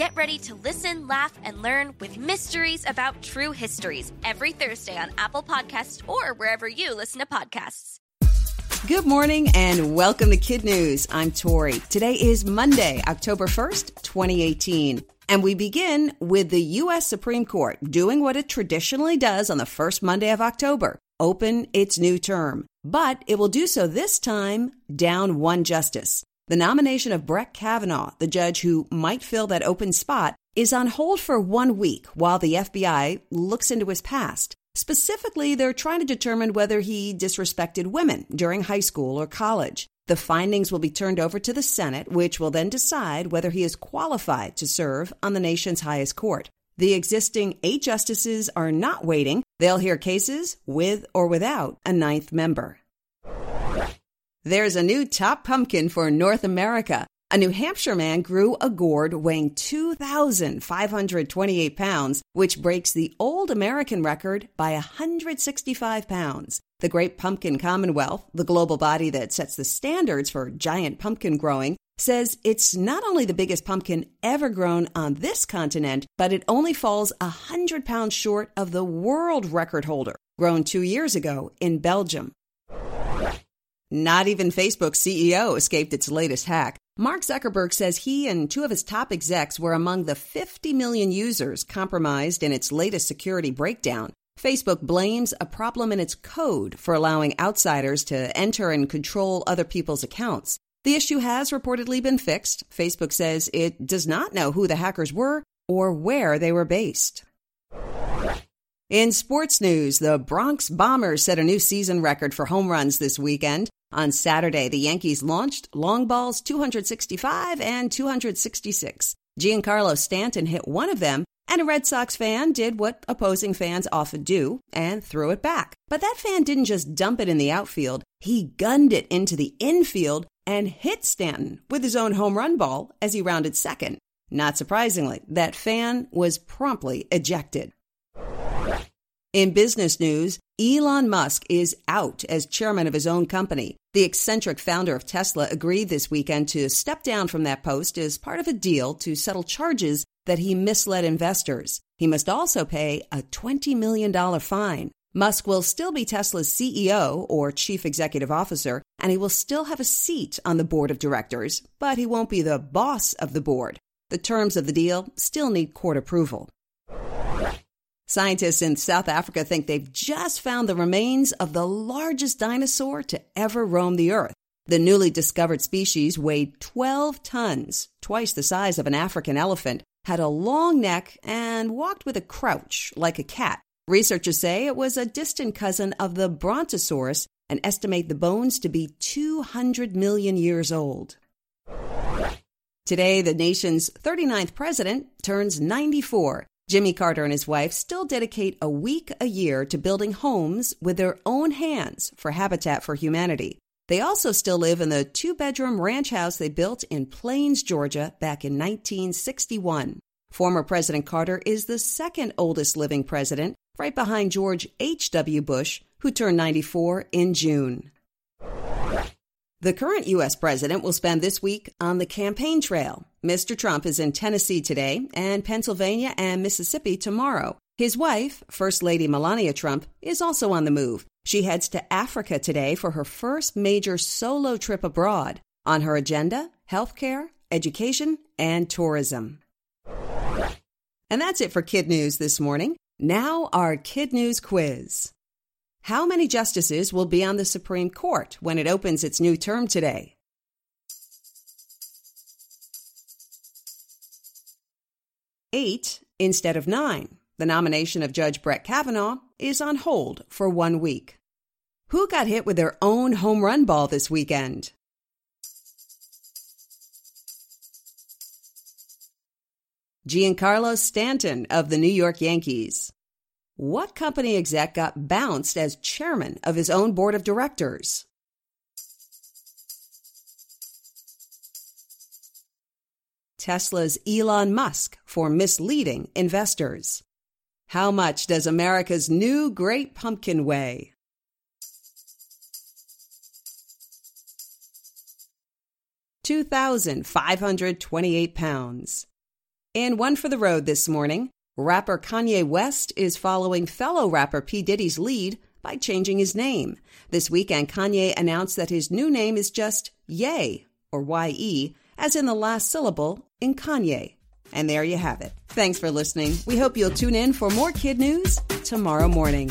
Get ready to listen, laugh, and learn with Mysteries About True Histories every Thursday on Apple Podcasts or wherever you listen to podcasts. Good morning and welcome to Kid News. I'm Tori. Today is Monday, October 1st, 2018. And we begin with the U.S. Supreme Court doing what it traditionally does on the first Monday of October open its new term. But it will do so this time down one justice. The nomination of Brett Kavanaugh, the judge who might fill that open spot, is on hold for one week while the FBI looks into his past. Specifically, they're trying to determine whether he disrespected women during high school or college. The findings will be turned over to the Senate, which will then decide whether he is qualified to serve on the nation's highest court. The existing eight justices are not waiting. They'll hear cases with or without a ninth member. There's a new top pumpkin for North America. A New Hampshire man grew a gourd weighing 2,528 pounds, which breaks the old American record by 165 pounds. The Great Pumpkin Commonwealth, the global body that sets the standards for giant pumpkin growing, says it's not only the biggest pumpkin ever grown on this continent, but it only falls 100 pounds short of the world record holder, grown two years ago in Belgium. Not even Facebook's CEO escaped its latest hack. Mark Zuckerberg says he and two of his top execs were among the 50 million users compromised in its latest security breakdown. Facebook blames a problem in its code for allowing outsiders to enter and control other people's accounts. The issue has reportedly been fixed. Facebook says it does not know who the hackers were or where they were based. In sports news, the Bronx Bombers set a new season record for home runs this weekend. On Saturday, the Yankees launched long balls 265 and 266. Giancarlo Stanton hit one of them, and a Red Sox fan did what opposing fans often do and threw it back. But that fan didn't just dump it in the outfield, he gunned it into the infield and hit Stanton with his own home run ball as he rounded second. Not surprisingly, that fan was promptly ejected. In business news, Elon Musk is out as chairman of his own company. The eccentric founder of Tesla agreed this weekend to step down from that post as part of a deal to settle charges that he misled investors. He must also pay a $20 million fine. Musk will still be Tesla's CEO or chief executive officer, and he will still have a seat on the board of directors, but he won't be the boss of the board. The terms of the deal still need court approval. Scientists in South Africa think they've just found the remains of the largest dinosaur to ever roam the earth. The newly discovered species weighed 12 tons, twice the size of an African elephant, had a long neck, and walked with a crouch like a cat. Researchers say it was a distant cousin of the Brontosaurus and estimate the bones to be 200 million years old. Today, the nation's 39th president turns 94. Jimmy Carter and his wife still dedicate a week a year to building homes with their own hands for Habitat for Humanity. They also still live in the two bedroom ranch house they built in Plains, Georgia back in 1961. Former President Carter is the second oldest living president, right behind George H.W. Bush, who turned 94 in June. The current U.S. president will spend this week on the campaign trail. Mr. Trump is in Tennessee today and Pennsylvania and Mississippi tomorrow. His wife, First Lady Melania Trump, is also on the move. She heads to Africa today for her first major solo trip abroad. On her agenda, healthcare, education, and tourism. And that's it for Kid News this morning. Now, our Kid News quiz. How many justices will be on the Supreme Court when it opens its new term today? Eight instead of nine. The nomination of Judge Brett Kavanaugh is on hold for one week. Who got hit with their own home run ball this weekend? Giancarlo Stanton of the New York Yankees. What company exec got bounced as chairman of his own board of directors? Tesla's Elon Musk for misleading investors. How much does America's new great pumpkin weigh? Two thousand five hundred twenty-eight pounds. And one for the road this morning. Rapper Kanye West is following fellow rapper P. Diddy's lead by changing his name. This weekend, Kanye announced that his new name is just Ye, or Y-E, as in the last syllable in Kanye. And there you have it. Thanks for listening. We hope you'll tune in for more kid news tomorrow morning.